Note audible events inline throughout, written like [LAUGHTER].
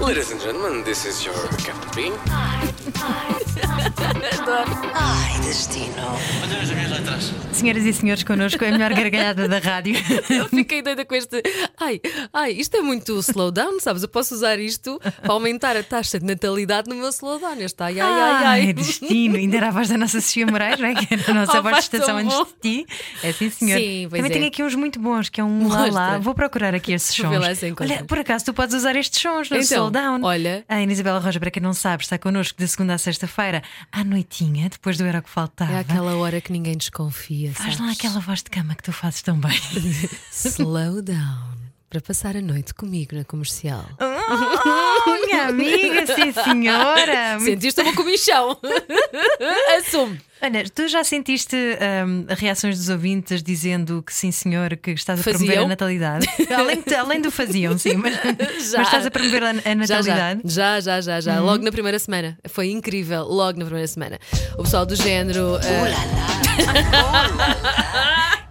Ladies and gentlemen, this is your Captain. Ai, destino. Olha as minhas letras. Senhoras e senhores, connosco é a melhor gargalhada da rádio. Eu fiquei doida com este. Ai, ai, isto é muito slowdown, sabes? Eu posso usar isto para aumentar a taxa de natalidade no meu slowdown. Este ai, ai, ai, ai. destino. Ainda era a voz da nossa Sofia Moraes, não é? Que era a nossa Oh, voz de estação antes de ti. É sim, senhor. Sim, pois Também é. tenho aqui uns muito bons, que é um lá Mostra. lá. Vou procurar aqui ver sons. Olha, por acaso tu podes usar estes sons no Então, slowdown. olha. A Ana Isabela Roja, para quem não sabe, está connosco de segunda a sexta-feira, à noitinha, depois do Era o que Faltava. É aquela hora que ninguém desconfia. Faz sabes? lá aquela voz de cama que tu fazes tão bem. [LAUGHS] Slow down. Para passar a noite comigo na comercial. [LAUGHS] Oh, minha amiga, sim senhora. [LAUGHS] Sentiste uma comichão. [LAUGHS] Assume. Ana, tu já sentiste hum, reações dos ouvintes dizendo que sim, senhor, que estás a promover Faziam? a natalidade? além, além do faziam, sim, mas, mas estás a promover a, a Já, já, natalidade. já, já, já, já. Logo na primeira semana. Foi incrível, logo na primeira semana. O pessoal do género. eh,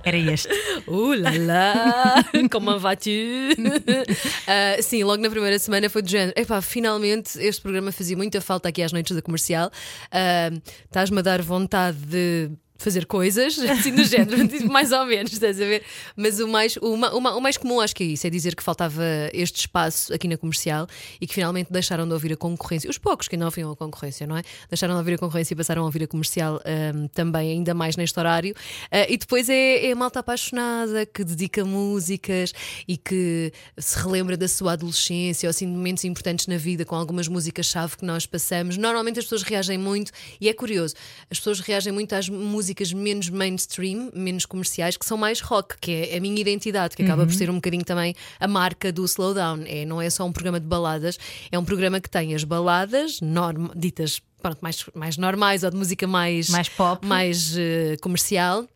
Era este. Uh lá lá, como vas-tu? [LAUGHS] Ah, sim, logo na primeira semana foi do género. Epá, finalmente este programa fazia muita falta aqui às noites da comercial. Ah, Estás-me a dar vontade de. Fazer coisas, [LAUGHS] assim do género, [LAUGHS] tipo, mais ou menos, estás a ver? Mas o mais, o, o o mais comum acho que é isso: é dizer que faltava este espaço aqui na comercial e que finalmente deixaram de ouvir a concorrência. Os poucos que ainda ouviam a concorrência, não é? Deixaram de ouvir a concorrência e passaram a ouvir a comercial ahm, também, ainda mais neste horário. Ah, e depois é, é a malta apaixonada que dedica músicas e que se relembra da sua adolescência ou assim de momentos importantes na vida com algumas músicas-chave que nós passamos. Normalmente as pessoas reagem muito, e é curioso, as pessoas reagem muito às músicas menos mainstream, menos comerciais, que são mais rock, que é a minha identidade, que acaba por ser um bocadinho também a marca do Slowdown. É, não é só um programa de baladas, é um programa que tem as baladas norm- ditas pronto, mais, mais normais ou de música mais, Mais pop. mais eh, comercial.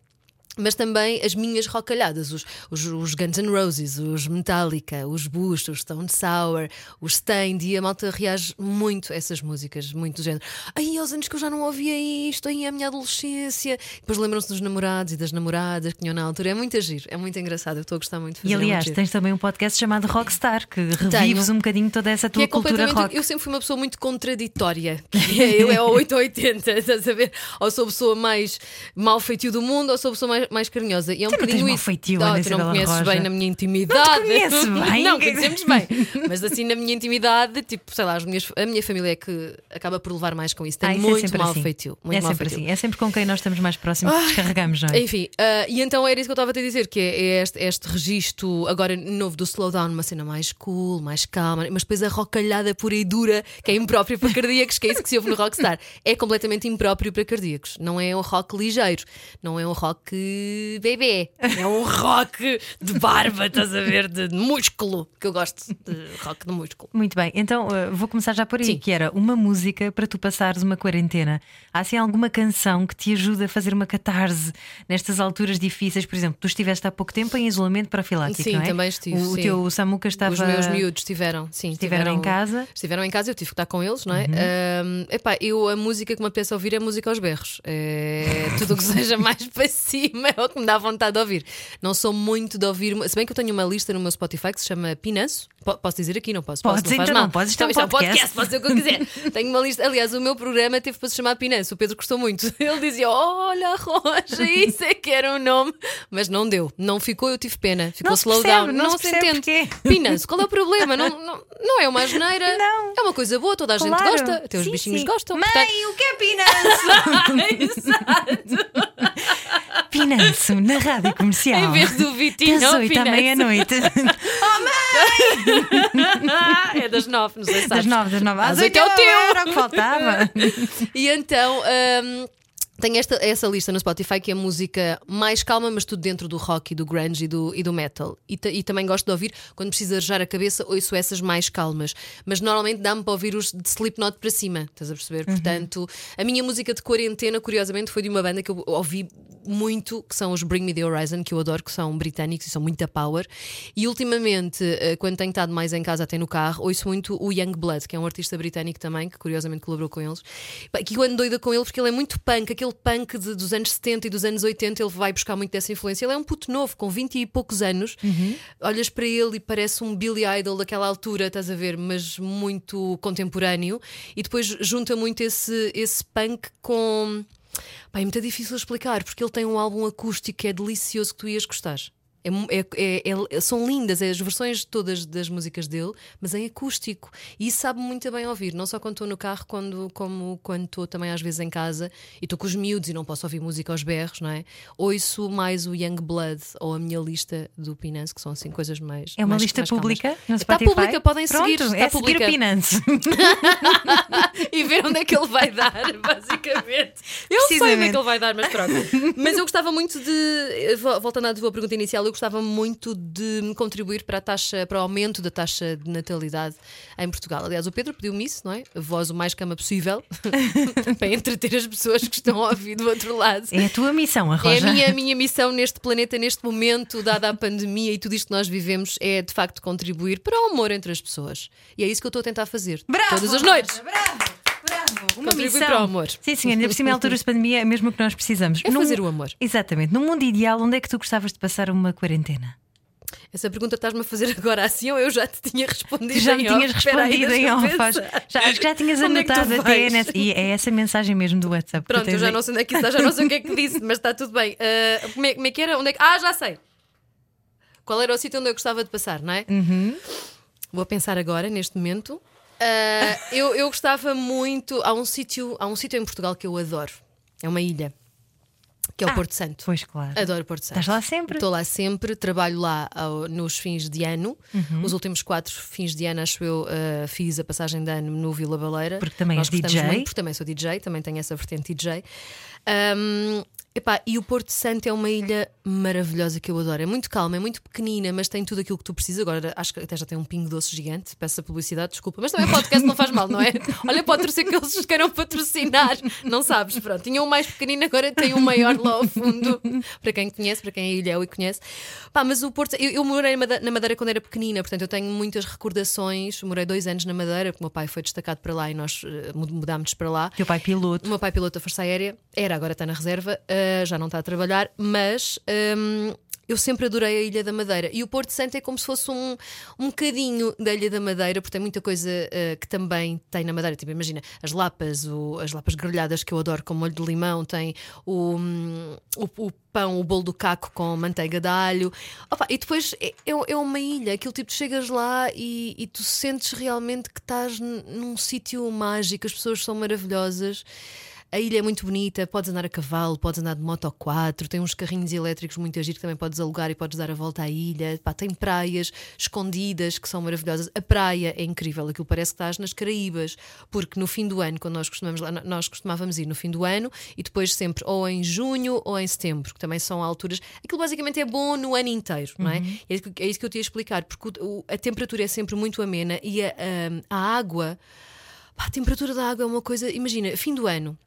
Mas também as minhas rocalhadas, os, os, os Guns N' Roses, os Metallica, os Bush, os Stone Sour, os Stained, e a malta reage muito a essas músicas, muito do género. Ai, aos anos que eu já não ouvia isto, aí é a minha adolescência. Depois lembram-se dos namorados e das namoradas que tinham na altura. É muito agir, é muito engraçado. Eu estou a gostar muito de fazer E é aliás, giro. tens também um podcast chamado Rockstar, que revives Tenho. um bocadinho toda essa tua é cultura rock. Eu sempre fui uma pessoa muito contraditória. É, eu é ao 8 ou 80, estás a ver? Ou sou a pessoa mais mal feitio do mundo, ou sou a pessoa mais, mais carinhosa. E é um Tu não bocadinho isso. feitio, Oh, Ana tu não me conheces Roja. bem na minha intimidade. conheço [LAUGHS] bem. não, conhecemos bem. Mas assim, na minha intimidade, tipo, sei lá, as minhas- a minha família é que acaba por levar mais com isso. Tem Ah, isso é muito sempre mal assim. feitio. Muito é mal sempre feitio. assim. É sempre com quem nós estamos mais próximos que descarregamos, não é? Enfim, ah, e então era isso que eu estava a te dizer: que é, é este, este registro agora novo do slowdown, uma cena mais cool, mais calma, mas depois a rocalhada pura e dura, que é imprópria para cardíacos, que é isso que se ouve no Rockstar. É completamente impróprio para cardíacos. Não é um rock ligeiro, não é um rock bebê, é um rock de barba, estás a ver, de músculo, que eu gosto de rock de músculo. Muito bem, então uh, vou começar já por aí, Sim. que era uma música para tu passares uma quarentena. Há assim alguma canção que te ajuda a fazer uma catarse nestas alturas difíceis? Por exemplo, tu estiveste há pouco tempo em isolamento profilático, Sim, não é? também estive, O, sim. teu Samuca estava. Os meus miúdos estiveram, sim, Estiveram em casa? Estiveram em casa, eu tive que estar com eles, não é? Uhum. Ahm, epá, eu a música que me apetece ouvir é música aos berros. É, tudo o que [LAUGHS] seja mais para cima é o que me dá vontade de ouvir. Não sou muito de ouvir, se bem que eu tenho uma lista no meu Spotify que se chama Pinanço. Po- Posso dizer aqui? Não posso. Podes, posso, não então mal. não podes, isto é um Então, podcast. posso dizer o que eu quiser. [LAUGHS] tenho uma lista. Aliás, o meu programa teve para se chamar Pinanço. O Pedro gostou muito. [LAUGHS] Ele dizia: Olha, Rocha, [LAUGHS] isso é que era um nome. Mas não deu. Não ficou, eu tive pena. Ficou Não se slow percebe, down. não se percebe entende. porquê. Pinanço, qual é o problema? Não, não, não é uma asneira. Não. É uma coisa boa, toda a gente Claro. gosta. Até os Sim, bichinhos sim. gostam. Mãe, portanto- o que é Pinanço? Exato. Pinanço, na rádio comercial. [LAUGHS] Em vez do Vitinho, Das é o 8 à meia-noite. [LAUGHS] [LAUGHS] é das nove, não sei se Das sabes. 9, das 9 às Às 8 oito é o teu. Era o que faltava. E então. hum, tenho esta, essa lista no Spotify que é música mais calma, mas tudo dentro do rock e do grunge e do, e do metal. E, e também gosto de ouvir, quando preciso arejar a cabeça, ouço essas mais calmas. Mas normalmente dá-me para ouvir os de Slipknot para cima, estás a perceber? Portanto, a minha música de quarentena, curiosamente, foi de uma banda que eu ouvi muito, que são os Bring Me the Horizon, que eu adoro, que são britânicos e são muita power. E ultimamente, eh, quando tenho estado mais em casa, até no carro, ouço muito o Young Blood, que é um artista britânico também, que curiosamente colaborou com eles. Que eu ando doida com ele porque ele é muito punk, aquele aquele punk de- dos anos 70 e dos anos 80, ele vai buscar muito dessa influência. Ele é um puto novo, com 20 e poucos anos. Olhas para ele e parece um Billy Idol daquela altura, estás a ver, mas muito contemporâneo. E depois junta muito esse, esse punk com. Pá, é muito difícil explicar, porque ele tem um álbum acústico que é delicioso que tu ias gostar. É é- é- é- são lindas é as versões todas das músicas dele, mas em acústico. E isso sabe muito bem ouvir, não só quando estou no carro, quando, como quando estou também às vezes em casa e estou com os miúdos e não posso ouvir música aos berros, não é? Ouço mais o Young Blood ou a minha lista do Pinance, que são assim coisas mais. É uma mais- lista mais pública Está pública, podem Pronto, seguir. Está é pública. seguir o Pinance. [LAUGHS] e ver onde é que ele vai dar, [LAUGHS] basicamente. Eu sei onde é que ele vai dar, mas pronto. Mas eu gostava muito de, vo- voltando à tua pergunta inicial, eu gostava muito de contribuir para a taxa, para o aumento da taxa de natalidade em Portugal. Aliás, o Pedro pediu-me isso, não é? A voz o mais cama possível [LAUGHS] para entreter as pessoas que estão a ouvir do outro lado. É a tua missão, a É Roja. a minha, a minha missão neste planeta, neste momento, dada a pandemia e tudo isto que nós vivemos, é de facto contribuir para o amor entre as pessoas. E é isso que eu estou a tentar fazer Bravo, todas as noites. Bravo. Uma missão. para o amor. Sim, sim, ainda por cima, alturas de pandemia, é mesmo o que nós precisamos. É Num- fazer o amor. Exatamente. No mundo ideal, onde é que tu gostavas de passar uma quarentena? Essa pergunta estás-me a fazer agora assim ou eu já te tinha respondido Tu já em me off? tinhas Espera aí, respondido em deixa-me off. faz- pensar. Já, acho que já tinhas [LAUGHS] Onde é que tu anotado até vais? nessa. E é essa mensagem mesmo do WhatsApp. que Pronto, eu tens já aí. não sei onde é que isso está, já não sei o que é que disse, mas está tudo bem. Ah, como, é, como é que era? Onde é que... Ah, já sei! Qual era o sítio onde eu gostava de passar, não é? Uhum. Vou pensar agora, neste momento. Ah, eu, eu gostava muito. Há um sítio um sítio em Portugal que eu adoro. É uma ilha. Que é o Ah, Porto Santo. Pois claro. Adoro Porto Santo. Estás lá sempre? Estou lá sempre, trabalho lá ao- nos fins de ano. Uhum. Os últimos quatro fins de ano, acho eu, uh, fiz a passagem de ano no Vila Baleira. Porque também Nós és DJ. Muito, porque também sou DJ, também tenho essa vertente DJ. Um, epá, e o Porto Santo é uma ilha maravilhosa que eu adoro. É muito calma, é muito pequenina, mas tem tudo aquilo que tu precisas. Agora acho que até já tem um pingo doce gigante. Peço a publicidade, desculpa. Mas também o podcast não faz mal, não é? [LAUGHS] Olha, pode ser que eles queiram patrocinar. Não sabes, pronto. Tinha um mais pequenino, agora tem um maior lá ao fundo. Para quem conhece, para quem é ilhéu e conhece. Pá, mas o Porto. Eu, eu morei na Made- na Madeira quando era pequenina, portanto eu tenho muitas recordações. Morei dois anos na Madeira, porque o meu pai foi destacado para lá e nós eh, mudámos para lá. Teu pai piloto. O meu pai piloto da Força Aérea, era, agora está na reserva, uh, já não está a trabalhar, mas um, eu sempre adorei a Ilha da Madeira. E o Porto Santo é como se fosse um, um bocadinho da Ilha da Madeira, porque tem muita coisa uh, que também tem na Madeira. Tipo, imagina, as lapas, o- as lapas grelhadas que eu adoro com molho de limão, tem o, hum, o, o pão, o bolo do caco com manteiga de alho. Opa, e depois é, é- é uma ilha, aquilo tipo, chegas lá e, e tu sentes realmente que estás num sítio mágico, as pessoas são maravilhosas. A ilha é muito bonita, podes andar a cavalo, podes andar de moto 4, tem uns carrinhos elétricos muito agir que também podes alugar e podes dar a volta à ilha. Pá, tem praias escondidas que são maravilhosas. A praia é incrível, aquilo parece que estás nas Caraíbas, porque no fim do ano, quando nós costumamos lá, nós costumávamos ir no fim do ano e depois sempre ou em junho ou em setembro, que também são alturas. Aquilo basicamente é bom no ano inteiro, não é? É isso que- É isso que eu te ia explicar, porque o- a temperatura é sempre muito amena e a, a- a água. Pá, a temperatura da água é uma coisa. Imagina, fim do ano,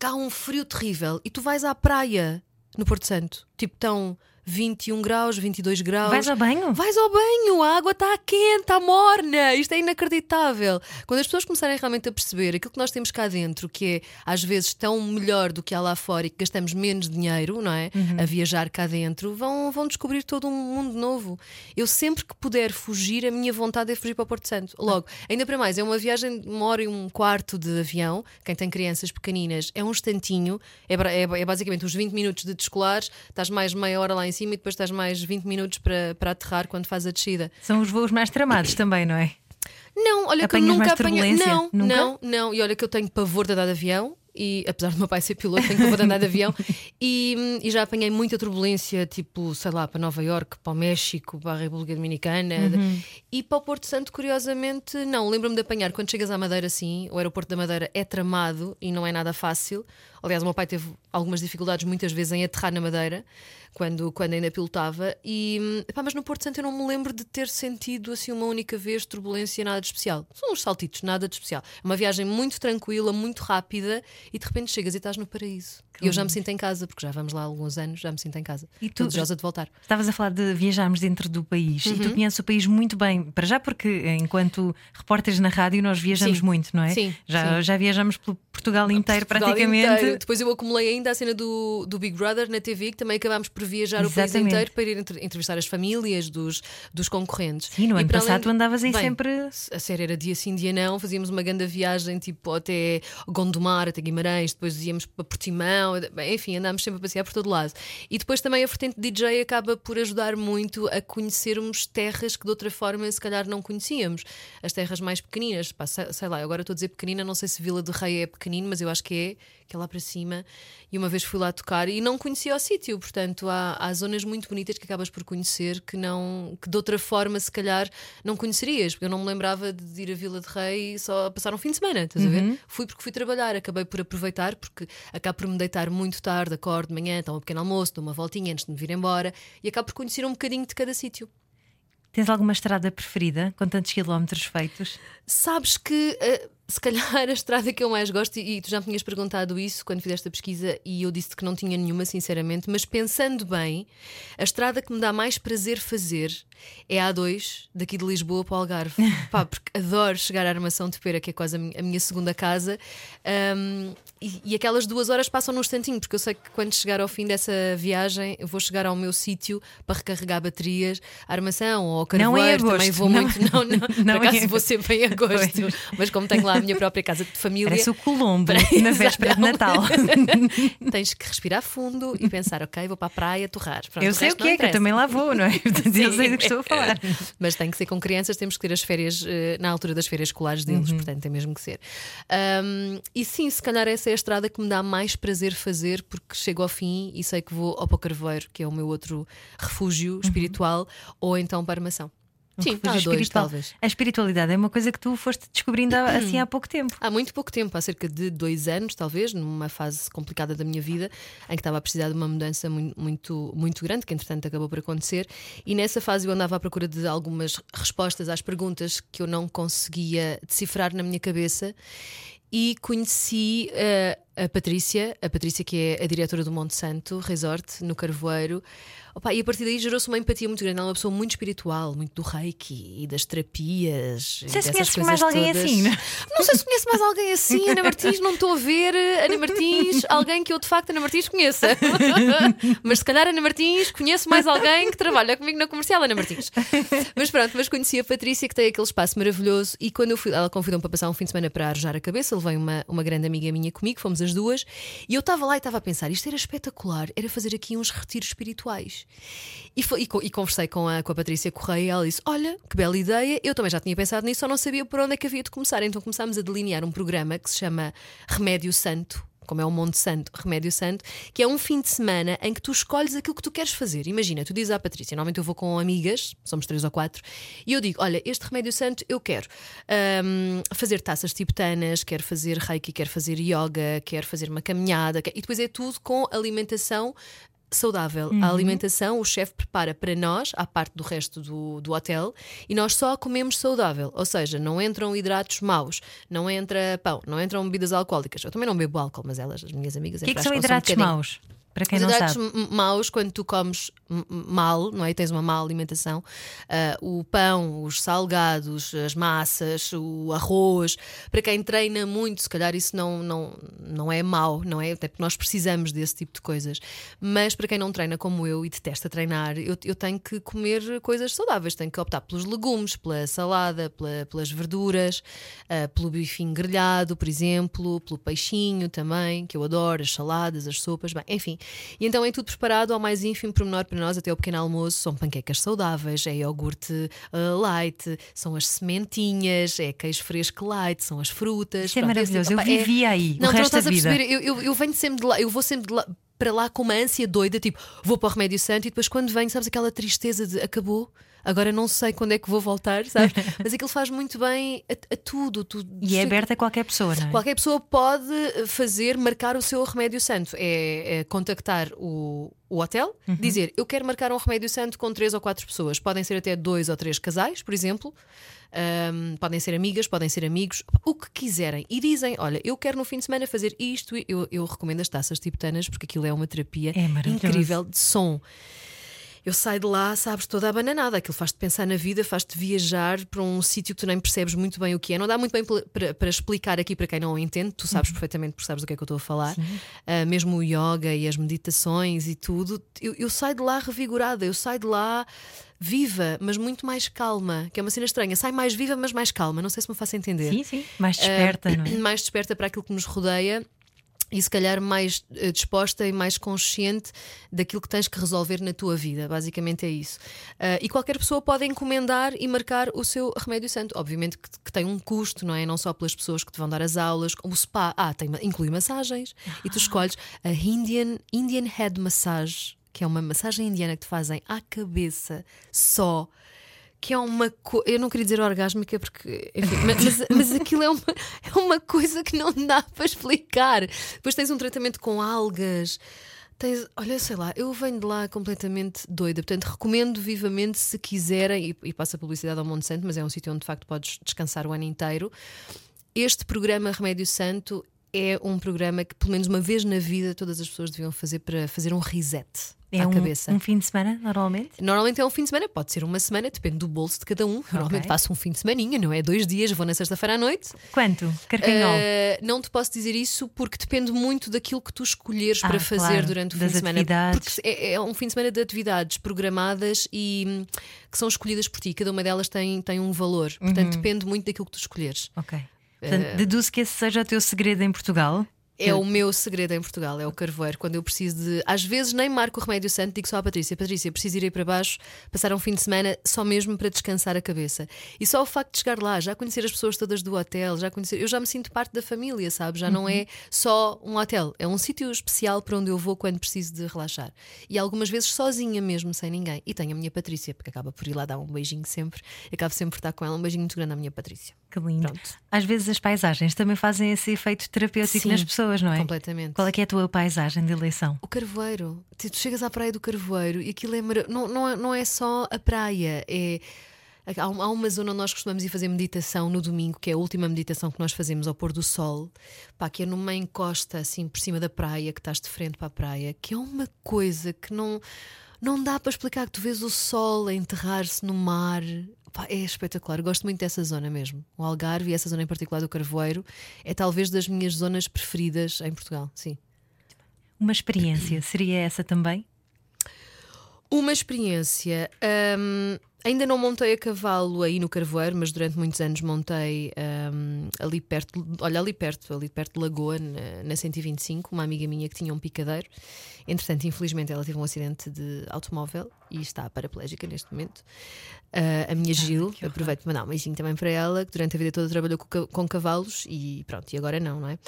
cá há um frio terrível e tu vais à praia no Porto Santo, tipo, estão 21 graus, 22 graus. Vais ao banho? Vais ao banho, a água está quente, está morna, isto é inacreditável. Quando as pessoas começarem realmente a perceber aquilo que nós temos cá dentro, que é às vezes tão melhor do que há lá fora e que gastamos menos dinheiro, não é? A viajar cá dentro, vão, vão descobrir todo um mundo novo. Eu sempre que puder fugir, a minha vontade é fugir para o Porto Santo. Logo, ainda para mais, é uma viagem de uma hora e um quarto de avião. Quem tem crianças pequeninas é um instantinho, é, é, é basicamente uns 20 minutos de descolares, estás mais meia hora lá em cima e depois estás mais 20 minutos para, para aterrar quando faz a descida. São os voos mais tramados também, não é? Não, olha que eu Apanhas nunca apanhei. Não, Nunca? não, não. E olha que eu tenho pavor de andar de avião. E apesar do meu pai ser piloto, tenho de andar de avião. [LAUGHS] E, e já apanhei muita turbulência, tipo, sei lá, para Nova York, para o México, para a República Dominicana. Uhum. E para o Porto Santo, curiosamente, não. Lembro-me de apanhar quando chegas à Madeira, sim. O aeroporto da Madeira é tramado e não é nada fácil. Aliás, o meu pai teve algumas dificuldades muitas vezes em aterrar na Madeira, quando, quando ainda pilotava. E, epá, mas no Porto Santo eu não me lembro de ter sentido assim uma única vez turbulência, nada de especial. São uns saltitos, nada de especial. É uma viagem muito tranquila, muito rápida e de repente chegas e estás no paraíso. E eu já me sinto em casa, porque já vamos lá há alguns anos, já me sinto em casa. E tu- desejosa de voltar. Estavas a falar de viajarmos dentro do país e Uhum. tu conheces o país muito bem. Para já, porque enquanto repórteres na rádio nós viajamos Sim. muito, não é? Sim, já, sim. já viajamos pelo, Portugal inteiro, Portugal praticamente. inteiro. Depois eu acumulei ainda a cena do, do Big Brother na TV, que também acabámos por viajar o país Exatamente. inteiro para ir entre- entrevistar as famílias dos, dos concorrentes. Sim, no E ano para passado além- tu andavas aí Bem, sempre. A série era dia sim, dia não. Fazíamos uma grande viagem tipo até Gondomar, até Guimarães, depois íamos para Portimão, bem, enfim, andámos sempre a passear por todo lado. E depois também a vertente DJ acaba por ajudar muito a conhecermos terras que de outra forma se calhar não conhecíamos. As terras mais pequeninas, pá, sei, lá, agora estou a dizer pequenina, não sei se Vila de Rei é pequenino, mas eu acho que é, que é lá para cima. E uma vez fui lá tocar e não conhecia o sítio, portanto há, há zonas muito bonitas que acabas por conhecer que não que de outra forma se calhar não conhecerias, porque eu não me lembrava de ir a Vila de Rei só a passar um fim de semana, estás a ver? Fui porque fui trabalhar, acabei por aproveitar, porque acabo por me deitar muito tarde, acordo de manhã, tomo um pequeno almoço, dou uma voltinha antes de me vir embora e acabo por conhecer um bocadinho de cada sítio. Tens alguma estrada preferida com tantos quilómetros feitos? Sabes que eh, se calhar a estrada que eu mais gosto, e, tu já me tinhas perguntado isso quando fizeste a pesquisa, e eu disse que não tinha nenhuma, sinceramente, mas pensando bem, a estrada que me dá mais prazer fazer é a A2, daqui de Lisboa para o Algarve. [LAUGHS] Pá, porque adoro chegar à Armação de Pera, que é quase a minha, a minha segunda casa, Ahm, e, e aquelas duas horas passam num instantinho, porque eu sei que quando chegar ao fim dessa viagem, eu vou chegar ao meu sítio para recarregar baterias, a armação ou ao Não em carvoeiro, também vou não- muito. Não, não, [LAUGHS] não por acaso em- vou sempre em agosto, mas como tenho lá a minha própria casa de família. Parece o Colombo Para- [LAUGHS] na véspera de Natal. [LAUGHS] Tens que respirar fundo e pensar, ok, vou para a praia torrar. Pronto, eu sei o que é, que eu também lá vou, não é? [LAUGHS] Portanto, eu sei do que estou a falar. Mas tem que ser com crianças, temos que ter as férias eh, na altura das férias escolares Uhum. deles, portanto tem mesmo que ser. Ahm, e sim, se calhar essa é a estrada que me dá mais prazer fazer, porque chego ao fim e sei que vou ao Carvoeiro, que é o meu outro refúgio espiritual, ou então para a Armação. Sim, há dois, espiritual. talvez. A espiritualidade é uma coisa que tu foste descobrindo há- assim há pouco tempo. Há muito pouco tempo, há cerca de dois anos, talvez, numa fase complicada da minha vida, em que estava a precisar de uma mudança mui- muito, muito grande, que entretanto acabou por acontecer. E nessa fase eu andava à procura de algumas respostas às perguntas que eu não conseguia decifrar na minha cabeça. E conheci eh, a Patrícia, a Patrícia que é a diretora do Monte Santo Resort, no Carvoeiro. Opa, e a partir daí gerou-se uma empatia muito grande. Ela é uma pessoa muito espiritual, muito do reiki e das terapias. Não sei se coisas mais alguém todas. assim, não? Não sei se conheço mais alguém assim, Ana Martins, não estou a ver Ana Martins, alguém que eu de facto, Ana Martins, conheça. [LAUGHS] mas se calhar, Ana Martins, conheço mais alguém que trabalha comigo na comercial, Ana Martins. Mas pronto, mas conheci a Patrícia, que tem aquele espaço maravilhoso, e quando eu fui, ela convidou-me para passar um fim de semana para arejar a cabeça, levei uma, uma grande amiga minha comigo, fomos as duas, e eu estava lá e estava a pensar, isto era espetacular, era fazer aqui uns retiros espirituais. E, foi- e e conversei com a, com a Patrícia Correia e ela disse: Olha, que bela ideia, eu também já tinha pensado nisso, só não sabia por onde é que havia de começar. Então começámos a delinear um programa que se chama Remédio Santo. Como é o Monte Santo, Remédio Santo, que é um fim de semana em que tu escolhes aquilo que tu queres fazer. Imagina, tu dizes à Patrícia, normalmente eu vou com amigas, somos três ou quatro, e eu digo: Olha, este Remédio Santo eu quero hum, fazer taças tibetanas, quero fazer reiki, quero fazer yoga, quero fazer uma caminhada, que- e depois é tudo com alimentação saudável. A alimentação o chefe prepara para nós, à parte do resto do, do hotel, e nós só comemos saudável. Ou seja, não entram hidratos maus, não entra pão, não entram bebidas alcoólicas. Eu também não bebo álcool, mas elas, as minhas amigas, O que é que são um hidratos bocadinho. maus? Para quem Os não sabe. maus, quando tu comes mal, não é? E tens uma má alimentação, ah, o pão, os salgados, as massas, o arroz, para quem treina muito, se calhar isso não, não, não é mau, não é? Até porque nós precisamos desse tipo de coisas. Mas para quem não treina como eu e detesta treinar, eu, eu tenho que comer coisas saudáveis, tenho que optar pelos legumes, pela salada, pela- pelas verduras, ah, pelo bifinho grelhado, por exemplo, pelo peixinho também, que eu adoro, as saladas, as sopas, bem, enfim. E então é tudo preparado ao mais ínfimo pormenor para nós, até o pequeno almoço. São panquecas saudáveis, é iogurte ah, light, são as sementinhas, é queijo fresco light, são as frutas. Isso é maravilhoso. tipo- Eu opá, é- vivia aí o Não, não resto da estás a vida. perceber. Eu, eu, eu venho sempre de lá, eu vou sempre de lá. Para lá com uma ânsia doida, tipo, vou para o Remédio Santo e depois quando venho, sabes, aquela tristeza de acabou, agora não sei quando é que vou voltar, sabes? [LAUGHS] Mas aquilo faz muito bem a, a tudo. tu- E é aberto a qualquer pessoa, não é? Qualquer pessoa pode fazer, marcar o seu remédio santo. É, é contactar o, o hotel, Uhum. dizer eu quero marcar um remédio santo com três ou quatro pessoas. Podem ser até dois ou três casais, por exemplo. Ahm, podem ser amigas, podem ser amigos, o que quiserem. E dizem: Olha, eu quero no fim de semana fazer isto. Eu, eu recomendo as taças tibetanas porque aquilo é uma terapia É incrível de som. eu saio de lá, sabes, toda a bananada. Aquilo faz-te pensar na vida, faz-te viajar para um sítio que tu nem percebes muito bem o que é. Não dá muito bem para, para explicar aqui para quem não entende. Tu sabes perfeitamente, porque sabes do que é que eu estou a falar. Ah, mesmo o yoga e as meditações e tudo. Eu, eu saio de lá revigorada, eu saio de lá viva, mas muito mais calma. Que é uma cena estranha. Sai mais viva, mas mais calma. Não sei se me faço entender. Sim, sim. Mais desperta, não é? [CLEARS THROAT] mais desperta para aquilo que nos rodeia e se calhar mais eh, disposta e mais consciente daquilo que tens que resolver na tua vida. Basicamente é isso. Ah, e qualquer pessoa pode encomendar e marcar o seu remédio santo. Obviamente que, que tem um custo, não é? Não só pelas pessoas que te vão dar as aulas, o spa, ah, tem, inclui massagens e tu escolhes a Indian, Indian Head Massage, que é uma massagem indiana que te fazem à cabeça só que é uma coisa. Eu não queria dizer orgásmica porque. Enfim, mas, [LAUGHS] mas, aquilo é uma, é uma coisa que não dá para explicar. Depois tens um tratamento com algas. Tens, olha, sei lá, eu venho de lá completamente doida. Portanto, recomendo vivamente se quiserem, e, e passa publicidade ao Monte Santo, mas é um sítio onde de facto podes descansar o ano inteiro. Este programa Remédio Santo é um programa que, pelo menos uma vez na vida, todas as pessoas deviam fazer para fazer um reset É à um, cabeça. um fim de semana, normalmente? Normalmente é um fim de semana, pode ser uma semana, depende do bolso de cada um. Normalmente faço um fim de semaninha, não é? Dois dias, vou na sexta-feira à noite. Quanto? Carcanhol. Eh, não te posso dizer isso porque depende muito daquilo que tu escolheres Ah, para fazer claro, durante o fim de semana. atividades. Porque é, é um fim de semana de atividades programadas e hum, que são escolhidas por ti. Cada uma delas tem, tem um valor. Uhum. Portanto, depende muito daquilo que tu escolheres. Ok. Portanto, deduzo que esse seja o teu segredo em Portugal. É o meu segredo em Portugal, é o carvoeiro. Quando eu preciso de. Às vezes nem marco o remédio santo, digo só à Patrícia: Patrícia, preciso ir aí para baixo, passar um fim de semana só mesmo para descansar a cabeça. E só o facto de chegar lá, já conhecer as pessoas todas do hotel, já conhecer. Eu já me sinto parte da família, sabe? Já não é só um hotel, é um sítio especial para onde eu vou quando preciso de relaxar. E algumas vezes sozinha mesmo, sem ninguém. E tenho a minha Patrícia, porque acaba por ir lá dar um beijinho sempre. Eu acabo sempre por estar com ela, um beijinho muito grande à minha Patrícia. Que lindo. Pronto. Às vezes as paisagens também fazem esse efeito terapêutico Sim, nas pessoas, não é? Completamente. Qual é que é a tua paisagem de eleição? O Carvoeiro. Tu chegas à praia do Carvoeiro e aquilo é mara... não, não, é- não é só a praia, é. Há há uma zona onde nós costumamos ir fazer meditação no domingo, que é a última meditação que nós fazemos ao pôr do sol, pá, que é numa encosta assim por cima da praia, que estás de frente para a praia, que é uma coisa que não, não dá para explicar que tu vês o sol a enterrar-se no mar. Pá, é espetacular, gosto muito dessa zona mesmo. O Algarve e essa zona em particular do Carvoeiro é talvez das minhas zonas preferidas em Portugal, sim. Uma experiência, seria essa também? Uma experiência. hum, ainda não montei a cavalo aí no Carvoeiro, mas durante muitos anos montei hum, ali perto, olha, ali perto, ali perto de Lagoa, na, na 125, uma amiga minha que tinha um picadeiro. Entretanto, infelizmente, ela teve um acidente de automóvel e está paraplégica neste momento. Ah, a minha Gil, que horror. aproveito para mandar um beijinho também para ela, que durante a vida toda trabalhou com, ca- com cavalos e pronto, e agora não, não é?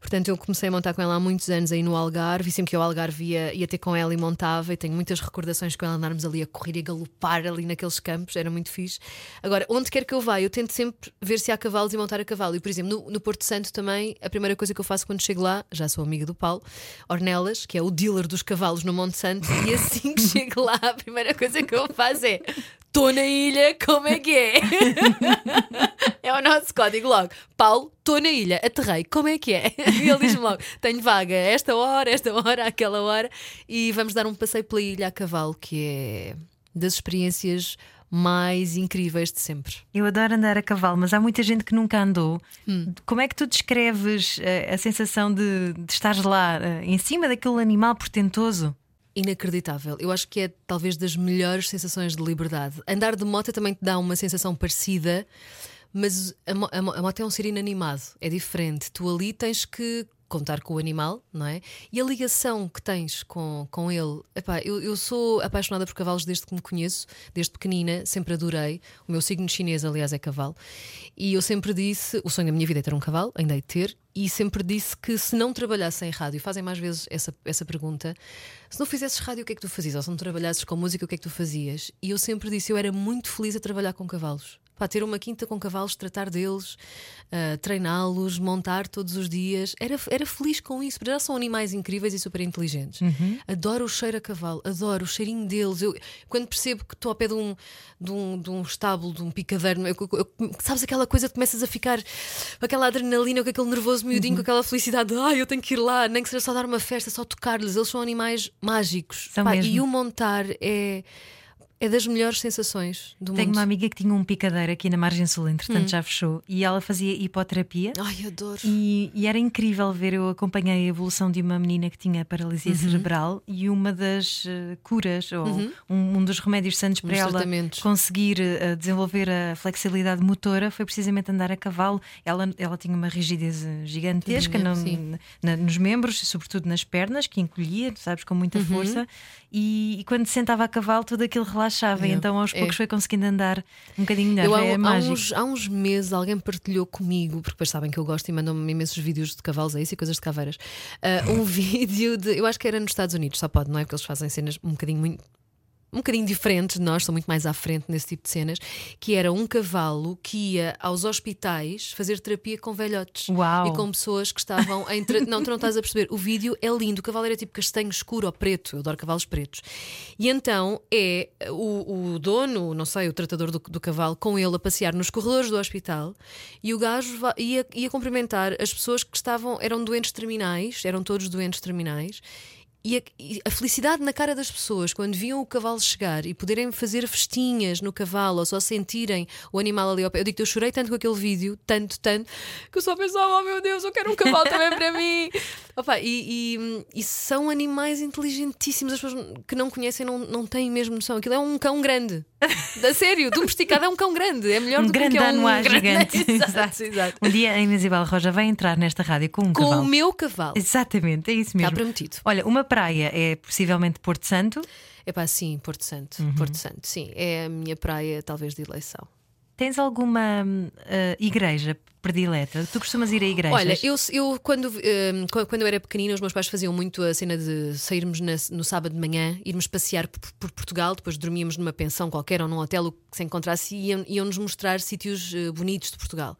Portanto, eu comecei a montar com ela há muitos anos aí no Algarve, e sempre que eu ao Algarve ia, ia ter com ela e montava, e tenho muitas recordações com ela andarmos ali a correr e a galopar ali naqueles campos, era muito fixe. Agora, onde quer que eu vá, eu tento sempre ver se há cavalos e montar a cavalo. E, por exemplo, no, no Porto Santo também, a primeira coisa que eu faço quando chego lá, já sou amiga do Paulo, Ornelas, que é o dealer dos cavalos no Monte Santo, e assim que [LAUGHS] chego lá, primeira coisa que eu faço é. Estou na ilha, como é que é? [LAUGHS] é o nosso código logo. Paulo, estou na ilha, aterrei, como é que é? E [LAUGHS] ele diz-me logo: tenho vaga a esta hora, esta hora, aquela hora, e vamos dar um passeio pela ilha a cavalo, que é das experiências mais incríveis de sempre. Eu adoro andar a cavalo, mas há muita gente que nunca andou. Hum. Como é que tu descreves eh, a sensação de, de estares lá eh, em cima daquele animal portentoso? Inacreditável. Eu acho que é talvez das melhores sensações de liberdade. Andar de moto também te dá uma sensação parecida, mas a, a a moto é um ser inanimado, é diferente. Tu ali tens que contar com o animal, não é? E a ligação que tens com, com ele. Epá, eu, eu sou apaixonada por cavalos desde que me conheço, desde pequenina, sempre adorei. O meu signo chinês, aliás, é cavalo. E eu sempre disse: o sonho da minha vida é ter um cavalo, ainda hei de ter. E sempre disse que se não trabalhasse em rádio, fazem mais vezes essa, essa pergunta: se não fizesses rádio, o que é que tu fazias? Ou se não trabalhasses com música, o que é que tu fazias? E eu sempre disse: eu era muito feliz a trabalhar com cavalos. Pá, Pá, ter uma quinta com cavalos, tratar deles, uh, treiná-los, montar todos os dias. Era, era feliz com isso, porque já são animais incríveis e super inteligentes. Uhum. Adoro o cheiro a cavalo, adoro o cheirinho deles. Eu, quando percebo que estou ao pé de um, de um, de um estábulo, de um picadeiro, eu, eu, sabes aquela coisa que começas a ficar com aquela adrenalina, com aquele nervoso miudinho, Uhum. com aquela felicidade, ai, eu tenho que ir lá, nem que seja só dar uma festa, só tocar-lhes. Eles são animais mágicos. Pá, e o montar é. É das melhores sensações do Tenho mundo. uma amiga que tinha um picadeiro aqui na Margem Sul, Hum. entretanto já fechou, e ela fazia hipoterapia. Ai, adoro. E, e era incrível ver, eu acompanhei a evolução de uma menina que tinha paralisia Uhum. cerebral e uma das eh, curas, ou um, um dos remédios santos para ela conseguir eh, desenvolver a flexibilidade motora foi precisamente andar a cavalo. Ela, ela tinha uma rigidez eh, gigantesca no- na- nos membros, sobretudo nas pernas, que encolhia, sabes, com muita Uhum. força. E, e quando se sentava a cavalo, tudo aquilo relaxava. E É, então aos é. poucos foi conseguindo andar um bocadinho melhor. Eu, há, é há mágico. uns, há uns meses alguém partilhou comigo, porque depois sabem que eu gosto e mandam-me imensos vídeos de cavalos, é isso e coisas de caveiras. ah, um [LAUGHS] vídeo de. Eu acho que era nos Estados Unidos, só pode, não é? Porque eles fazem cenas um bocadinho muito. Um bocadinho diferentes de nós, são muito mais à frente nesse tipo de cenas, que era um cavalo que ia aos hospitais fazer terapia com velhotes Uau. e com pessoas que estavam em. tra- Não, tu não estás a perceber. O vídeo é lindo, o cavalo era tipo castanho escuro ou preto, eu adoro cavalos pretos. E então é o, o dono, não sei, o tratador do, do cavalo, com ele a passear nos corredores do hospital e o gajo ia, ia cumprimentar as pessoas que estavam, eram doentes terminais, eram todos doentes terminais. E a, e a felicidade na cara das pessoas quando viam o cavalo chegar e poderem fazer festinhas no cavalo ou só sentirem o animal ali ao pé. Eu digo que eu chorei tanto com aquele vídeo, tanto, tanto, que eu só pensava: oh meu Deus, eu quero um cavalo também para mim. [LAUGHS] Opa, e, e- e são animais inteligentíssimos. As pessoas que não conhecem não, não têm mesmo noção. Aquilo é um cão grande. A sério, domesticado é um cão grande. É melhor Um do que grande é um grande- gigante. [LAUGHS] exato, exato. Um dia a Inês Roja vai entrar nesta rádio com um Com cavalo. o meu cavalo. Exatamente, é isso mesmo. Está prometido. Olha, uma praia é possivelmente Porto Santo. É pá, sim, Porto Santo. Uhum. Porto Santo, sim. É a minha praia, talvez, de eleição. Tens alguma eh, igreja predileta? Tu costumas ir a igrejas? Olha, eu, eu quando, qu- quando eu era pequenina, os meus pais faziam muito a cena de sairmos na- no sábado de manhã, irmos passear por, por Portugal, depois dormíamos numa pensão qualquer ou num hotel, o que se encontrasse, e iam- iam-nos mostrar sítios eh, bonitos de Portugal.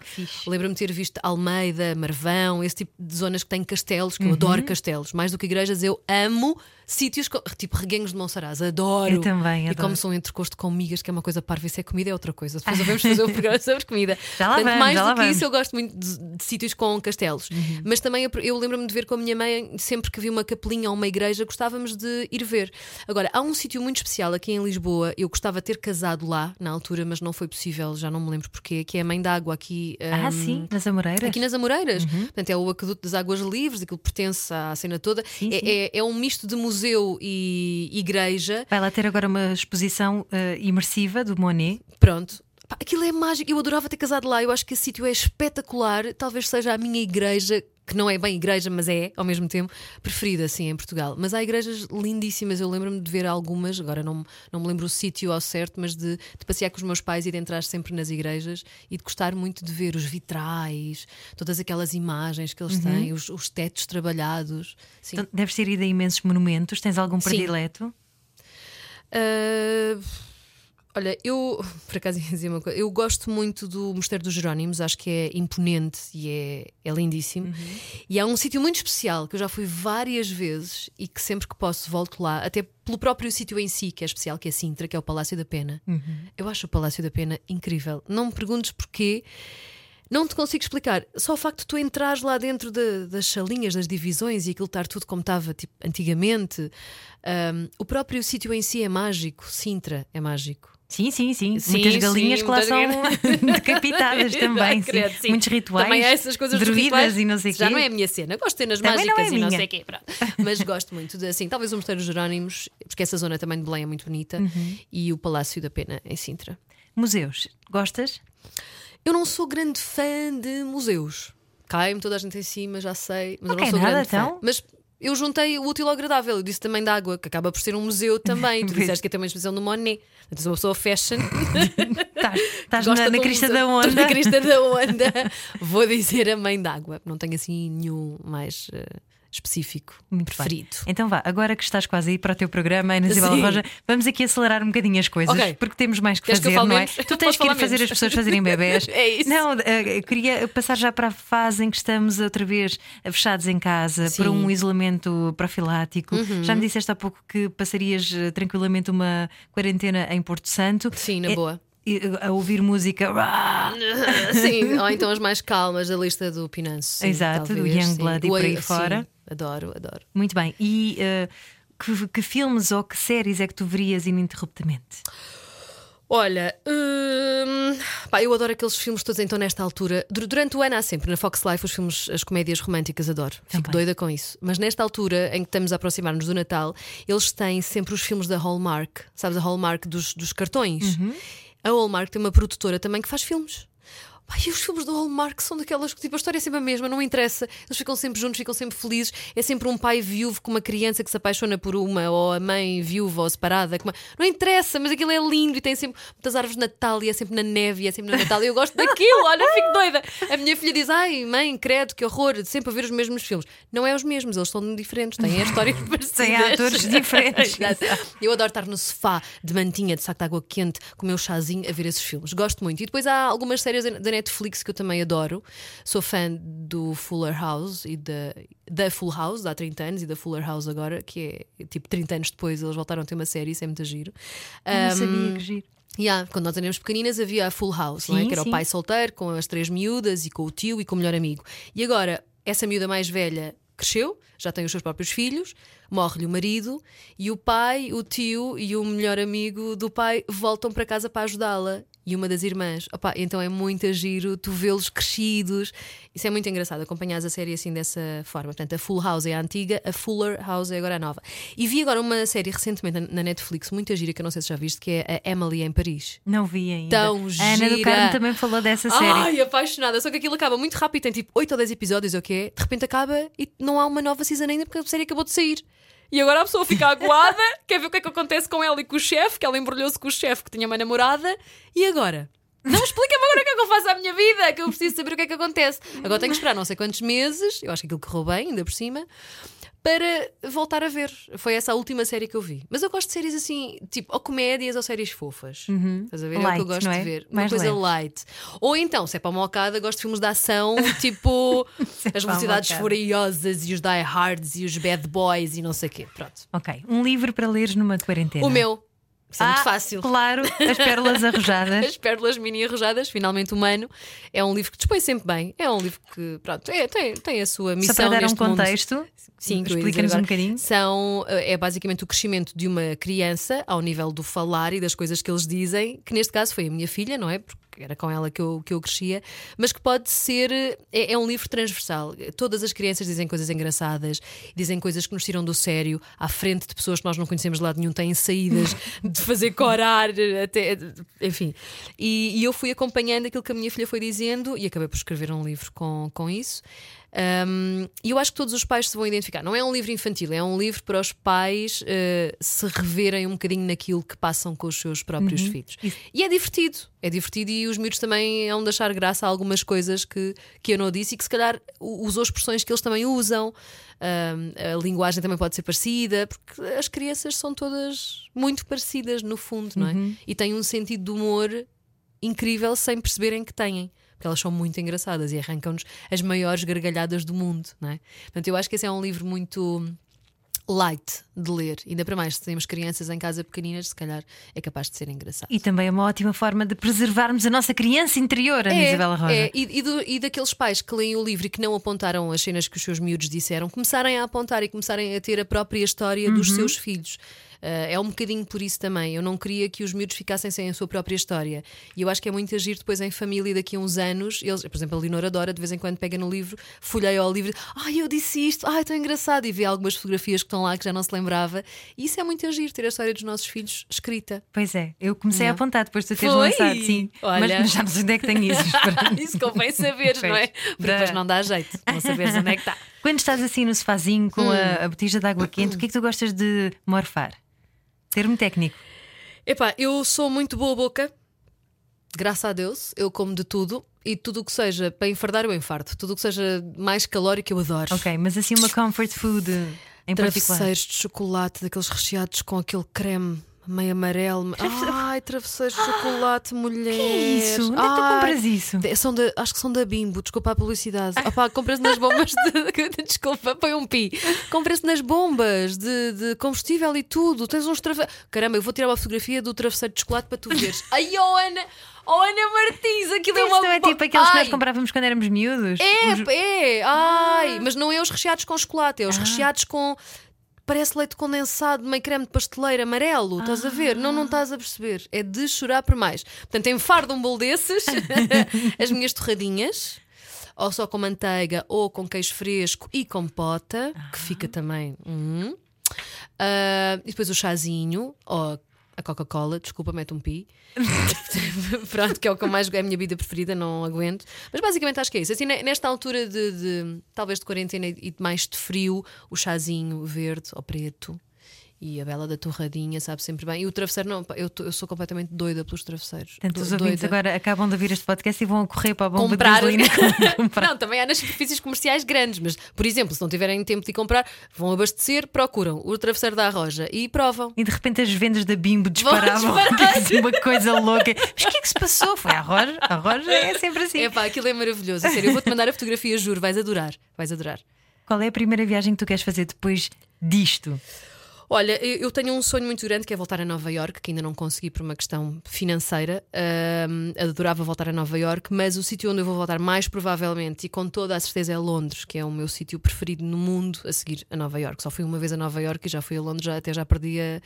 Lembro-me de ter visto Almeida, Marvão, esse tipo de zonas que têm castelos, que eu Uhum. adoro castelos. Mais do que igrejas, eu amo sítios tipo Reguengos de Monsaraz, adoro. Eu também, E adoro. como são um entrecosto com migas, que é uma coisa parva, isso é comida, é outra coisa. Depois [LAUGHS] vamos fazer um programa sobre comida. Já lá Portanto, vamos, mais já do lá que vamos. isso, eu gosto muito de, de sítios com castelos. Mas também eu, eu lembro-me de ver com a minha mãe, sempre que vi uma capelinha ou uma igreja, gostávamos de ir ver. Agora, há um sítio muito especial aqui em Lisboa, eu gostava de ter casado lá na altura, mas não foi possível, já não me lembro porquê, que é a Mãe d'Água aqui. Ah, hum, sim, nas Amoreiras. Aqui nas Amoreiras. Portanto, é o Aqueduto das Águas Livres, aquilo pertence à cena toda. Sim, é, sim. é- é um misto de museu e igreja. Vai lá ter agora uma exposição eh, imersiva do Monet. Pronto. Pá, aquilo é mágico. Eu adorava ter casado lá. Eu acho que esse sítio é espetacular. Talvez seja a minha igreja, que não é bem igreja, mas é ao mesmo tempo, preferida assim em Portugal. Mas há igrejas lindíssimas. Eu lembro-me de ver algumas, agora não, não me lembro o sítio ao certo, mas de, de passear com os meus pais e de entrar sempre nas igrejas e de gostar muito de ver os vitrais, todas aquelas imagens que eles têm, os, os tetos trabalhados. Sim. Então, deves ter ido a imensos monumentos. Tens algum Sim. predileto? Olha, eu [LAUGHS] por acaso ia dizer uma coisa. Eu gosto muito do Mosteiro dos Jerónimos, acho que é imponente e é, é lindíssimo. E há um sítio muito especial que eu já fui várias vezes e que sempre que posso volto lá, até pelo próprio sítio em si, que é especial, que é Sintra, que é o Palácio da Pena. Eu acho o Palácio da Pena incrível. Não me perguntes porquê. Não te consigo explicar. Só o facto de tu entrares lá dentro da- das salinhas, das divisões e aquilo estar tudo como estava tipo, antigamente. Ahm, o próprio sítio em si é mágico. Sintra é mágico. Sim, sim, sim. Sim, Muitas sim, galinhas que lá são [LAUGHS] decapitadas [LAUGHS] também. Sim. credo, sim. Muitos rituais. Também há essas coisas druidas e não sei o Já quê. não é a minha cena. Gosto de cenas Também não mágicas é e não sei o quê. pronto. [LAUGHS] Mas gosto muito de assim. Talvez o Mosteiro Jerónimos, porque essa zona também de Belém é muito bonita, Uhum. e o Palácio da Pena em Sintra. Museus. Gostas? Eu não sou grande fã de museus. Cai-me toda a gente em cima, já sei, mas Não eu não sou nada, grande fã. então? Mas eu juntei o útil ao agradável. Eu disse também da água, que acaba por ser um museu também. [LAUGHS] Tu disseste que é também uma exposição do Monet. Sou uma pessoa fashion. [LAUGHS] Estás, estás na, na crista da Estou onda. Na crista da onda. [LAUGHS] Vou dizer a mãe d'água. Não tenho assim nenhum mais. eh, específico, Muito bem. preferido. Então vá, agora que estás quase a ir para o teu programa, Ana Isabel. Roja, vamos aqui acelerar um bocadinho as coisas, Ok. porque temos mais que Queres que fazer, fale não é? Tu tens que ir fazer menos? as pessoas fazerem bebés. [LAUGHS] É isso. Não, eh, eu queria passar já para a fase em que estamos outra vez fechados em casa, Sim. para um isolamento profilático. Uhum. Já me disseste há pouco que passarias eh, tranquilamente uma quarentena em Porto Santo. Sim, na É- boa. A ouvir música. [LAUGHS] sim, ou então as mais calmas da lista do Pinanço. sim, Exato, do talvez, Young sim. Blood e por aí sim, fora. Adoro, adoro. Muito bem. E eh, que, que filmes ou que séries é que tu verias ininterruptamente? Olha, hum, pá, eu adoro aqueles filmes todos, então, nesta altura. Dur- Durante o ano há sempre, na Fox Life, os filmes, as comédias românticas, adoro. Fico Também. doida com isso. Mas nesta altura em que estamos a aproximar-nos do Natal, eles têm sempre os filmes da Hallmark, sabes, a Hallmark dos, dos cartões. Uhum. A Hallmark tem uma produtora também que faz filmes. Pá, e os filmes do Hallmark são daquelas que tipo, a história é sempre a mesma, não interessa. Eles ficam sempre juntos, ficam sempre felizes. É sempre um pai viúvo com uma criança que se apaixona por uma, ou a mãe viúva ou separada. uma- Não interessa, mas aquilo é lindo e tem sempre muitas árvores de Natal e é sempre na neve e é sempre no Natal. E eu gosto daquilo, olha, fico doida. A minha filha diz: Ai, mãe, credo, que horror, sempre a ver os mesmos filmes. Não é os mesmos, eles são diferentes, têm histórias parecidas. Têm atores [LAUGHS] diferentes. Eu adoro estar no sofá de mantinha, de saco de água quente, com o meu chazinho a ver esses filmes. Gosto muito. E depois há algumas séries da Netflix que eu também adoro. Sou fã do Fuller House e da, da Full House, há 30 anos, e da Fuller House agora, que é tipo 30 anos depois eles voltaram a ter uma série, isso é muito giro. Não Um, sabia que giro. Yeah, quando nós éramos pequeninas havia a Full House, não é? Sim, que era sim. o pai solteiro com as três miúdas e com o tio e com o melhor amigo. E agora, essa miúda mais velha cresceu, já tem os seus próprios filhos, morre-lhe o marido e o pai, o tio e o melhor amigo do pai voltam para casa para ajudá-la. E uma das irmãs, Opa, então é muito giro tu vê-los crescidos. Isso é muito engraçado, acompanhar a série assim dessa forma. Portanto, a Full House é a antiga, a Fuller House é agora a nova. E vi agora uma série recentemente na- Netflix, muito gira, que eu não sei se já viste, que é a Emily em Paris. Não vi ainda. Tão a Ana do gira. Carmo também falou dessa série. Ai, apaixonada. Só que aquilo acaba muito rápido, tem tipo 8 ou 10 episódios, ok? De repente acaba e não há uma nova season ainda porque a série acabou de sair. E agora a pessoa fica aguada, [LAUGHS] quer ver o que é que acontece com ela e com o chefe, que ela embrulhou-se com o chefe que tinha uma namorada. E agora? Não, explica-me agora o que é que eu faço à minha vida, que eu preciso saber o que é que acontece. Agora tenho que esperar não sei quantos meses, eu acho que aquilo correu bem, ainda por cima, para voltar a ver. Foi essa a última série que eu vi. Mas eu gosto de séries assim, tipo, ou comédias ou séries fofas. Estás a ver? é o que Light, eu gosto é? de ver. Uma Mais coisa leve. light. Ou então, se é para a mocada, gosto de filmes de ação, [LAUGHS] tipo é As Velocidades. Furiosas e os Die Hards e os Bad Boys e não sei o quê. Pronto. Ok, um livro para leres numa quarentena. O meu. Isso é Ah, muito fácil. Claro, As Pérolas [LAUGHS] Arrojadas. As Pérolas Mini Arrojadas, finalmente humano. É um livro que dispõe sempre bem. É um livro que, pronto, é, tem, tem a sua missão. Só para dar um mundo. contexto, Sim, explica-nos um bocadinho. São, eh, é basicamente o crescimento de uma criança ao nível do falar e das coisas que eles dizem, que neste caso foi a minha filha, não é? Porque era com ela que eu, que eu crescia, mas que pode ser. eh, É, é um livro transversal. Todas as crianças dizem coisas engraçadas, dizem coisas que nos tiram do sério, à frente de pessoas que nós não conhecemos de lado nenhum, têm saídas [LAUGHS] de fazer corar, até, enfim. E, e eu fui acompanhando aquilo que a minha filha foi dizendo e acabei por escrever um livro com, com isso. Um, e eu acho que todos os pais se vão identificar. Não é um livro infantil, é um livro para os pais uh, se reverem um bocadinho naquilo que passam com os seus próprios filhos. E é divertido, é divertido e os miúdos também hão de achar graça a algumas coisas que, que eu não disse e que se calhar usou expressões que eles também usam. Um, a linguagem também pode ser parecida, porque as crianças são todas muito parecidas no fundo, não é? E têm um sentido de humor incrível sem perceberem que têm. Porque elas são muito engraçadas e arrancam-nos as maiores gargalhadas do mundo, não é? Portanto, eu acho que esse é um livro muito light de ler. Ainda para mais, se temos crianças em casa pequeninas, se calhar é capaz de ser engraçado. E também é uma ótima forma de preservarmos a nossa criança interior, Ana Isabela Roja. é, e, e do- e daqueles pais que leem o livro e que não apontaram as cenas que os seus miúdos disseram, começarem a apontar e começarem a ter a própria história dos Uhum. seus filhos. Ah, é um bocadinho por isso também. Eu não queria que os miúdos ficassem sem a sua própria história. E eu acho que é muito agir depois em família daqui a uns anos. Eles, por exemplo, a Leonor adora, de vez em quando pega no livro, folheia ao livro, ai, eu disse isto, ai, tão engraçado, e vê algumas fotografias que estão lá que já não se lembrava. E isso é muito agir, ter a história dos nossos filhos escrita. Pois é, eu comecei a apontar depois de tu teres Foi? lançado, sim. Olha. Mas já não sei onde é que tenho isso. [LAUGHS] Isso convém saberes, não é? Porque depois não dá jeito, não saberes onde é que está. [LAUGHS] Quando estás assim no sofazinho com Hum. a, a botija de água quente, o que é que tu gostas de morfar? Termo técnico. Epá, eu sou muito boa boca. graças a Deus, eu como de tudo e tudo o que seja para enfardar eu enfardo. Tudo o que seja mais calórico eu adoro. Ok, mas assim uma comfort food em particular. Travesseiros de chocolate, daqueles recheados com aquele creme meio amarelo. Ai, travesseiros de chocolate, mulher. Que é isso? Onde é que tu compras isso? São da, acho que são da Bimbo, desculpa a publicidade. Opá, compras nas bombas [LAUGHS] de. desculpa, põe um pi. Compras nas bombas de, de combustível e tudo. Tens uns travesseiros. Caramba, eu vou tirar uma fotografia do travesseiro de chocolate para tu veres. [LAUGHS] Ai, oh Ana, oh Ana Martins, aquilo é uma. não é tipo aqueles que nós Ai, comprávamos quando éramos miúdos? Os- É, é, ai, mas não é os recheados com chocolate, é os Ah. recheados com. Parece leite condensado, meio creme de pasteleira amarelo, estás a ver? Não, não estás a perceber. É de chorar por mais. Portanto, enfardo um bolo desses, [LAUGHS] as minhas torradinhas, ou só com manteiga, ou com queijo fresco e compota, que fica também. hum. Ah, e depois o chazinho, ou a Coca-Cola, desculpa, mete um pi. [LAUGHS] Pronto, que é o que eu mais é a minha vida preferida, não aguento. Mas basicamente acho que é isso. Assim, ne- nesta altura de, de- talvez de quarentena e de mais de frio, o chazinho verde ou preto e a bela da torradinha, sabe sempre bem. E o travesseiro, não, eu, tô- eu sou completamente doida pelos travesseiros. Portanto, os ouvintes doida. agora acabam de ouvir este podcast e vão a correr para a bomba comprar. de gasolina [LAUGHS] comprar. não, também há nas superfícies comerciais grandes, mas, por exemplo, se não tiverem tempo de ir comprar, vão abastecer, procuram o travesseiro da Arroja e provam. E de repente as vendas da Bimbo [LAUGHS] disparavam. uma coisa louca. Mas o que é que se passou? Foi a Roja? A Roja é sempre assim. É pá, aquilo é maravilhoso. Sério, eu vou-te mandar a fotografia, juro, vais adorar. Vais adorar. Qual é a primeira viagem que tu queres fazer depois disto? Olha, eu tenho um sonho muito grande que é voltar a Nova York, que ainda não consegui por uma questão financeira. Adorava voltar a Nova York, mas o sítio onde eu vou voltar mais provavelmente e com toda a certeza é Londres, que é o meu sítio preferido no mundo a seguir a Nova York. Só fui uma vez a Nova York e já fui a Londres, já, até já perdi a,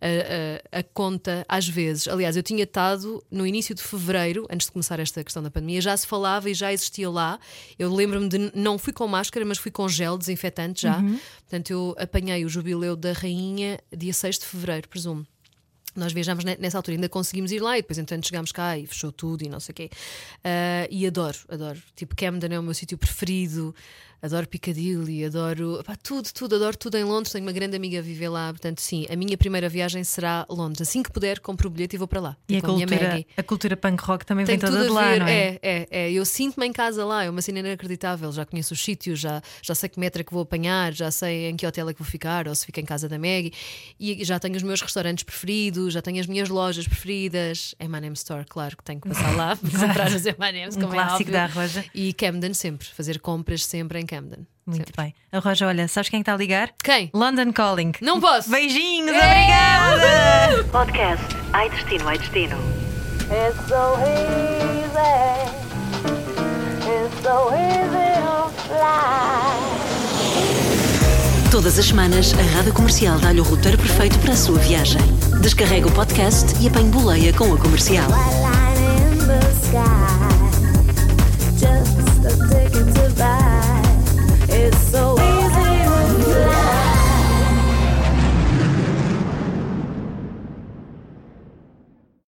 a- a- a conta às vezes. Aliás, eu tinha estado no início de fevereiro, antes de começar esta questão da pandemia, já se falava e já existia lá. Eu lembro-me de não fui com máscara, mas fui com gel desinfetante já. Portanto, eu apanhei o jubileu da rainha dia 6 de fevereiro, presumo. Nós viajámos ne- nessa altura, ainda conseguimos ir lá e depois, entanto, chegámos cá e fechou tudo e não sei o quê. Ah, e adoro, adoro. Tipo, Camden é o meu sítio preferido, adoro Piccadilly, adoro pá, tudo, tudo, adoro tudo em Londres. Tenho uma grande amiga a viver lá, portanto, sim, a minha primeira viagem será Londres. Assim que puder, compro o bilhete e vou para lá. E a cultura, a cultura punk rock também Tem vem toda de lá, ver, não é? é, é, é. Eu sinto-me em casa lá, é uma cena inacreditável. Já conheço os sítios, já, já sei que metro é que vou apanhar, já sei em que hotel é que vou ficar, ou se fico em casa da Maggie. E já tenho os meus restaurantes preferidos, já tenho as minhas lojas preferidas. M&M Store, claro que tenho que passar lá para [LAUGHS] comprar os M&M's, Um como é clássico óbvio. da Arroja. E Camden sempre, fazer compras sempre em Camden. Muito Sempre. bem. A Roja, olha, sabes quem está a ligar? Quem? London Calling. Não posso! Beijinhos, É! obrigada! Podcast Ai Destino, Ai Destino. It's so easy. It's so easy to fly. Todas as semanas, a Rádio Comercial dá-lhe o roteiro perfeito para a sua viagem. Descarrega o podcast e apanhe boleia com a comercial. White line in the sky. Just a ticket.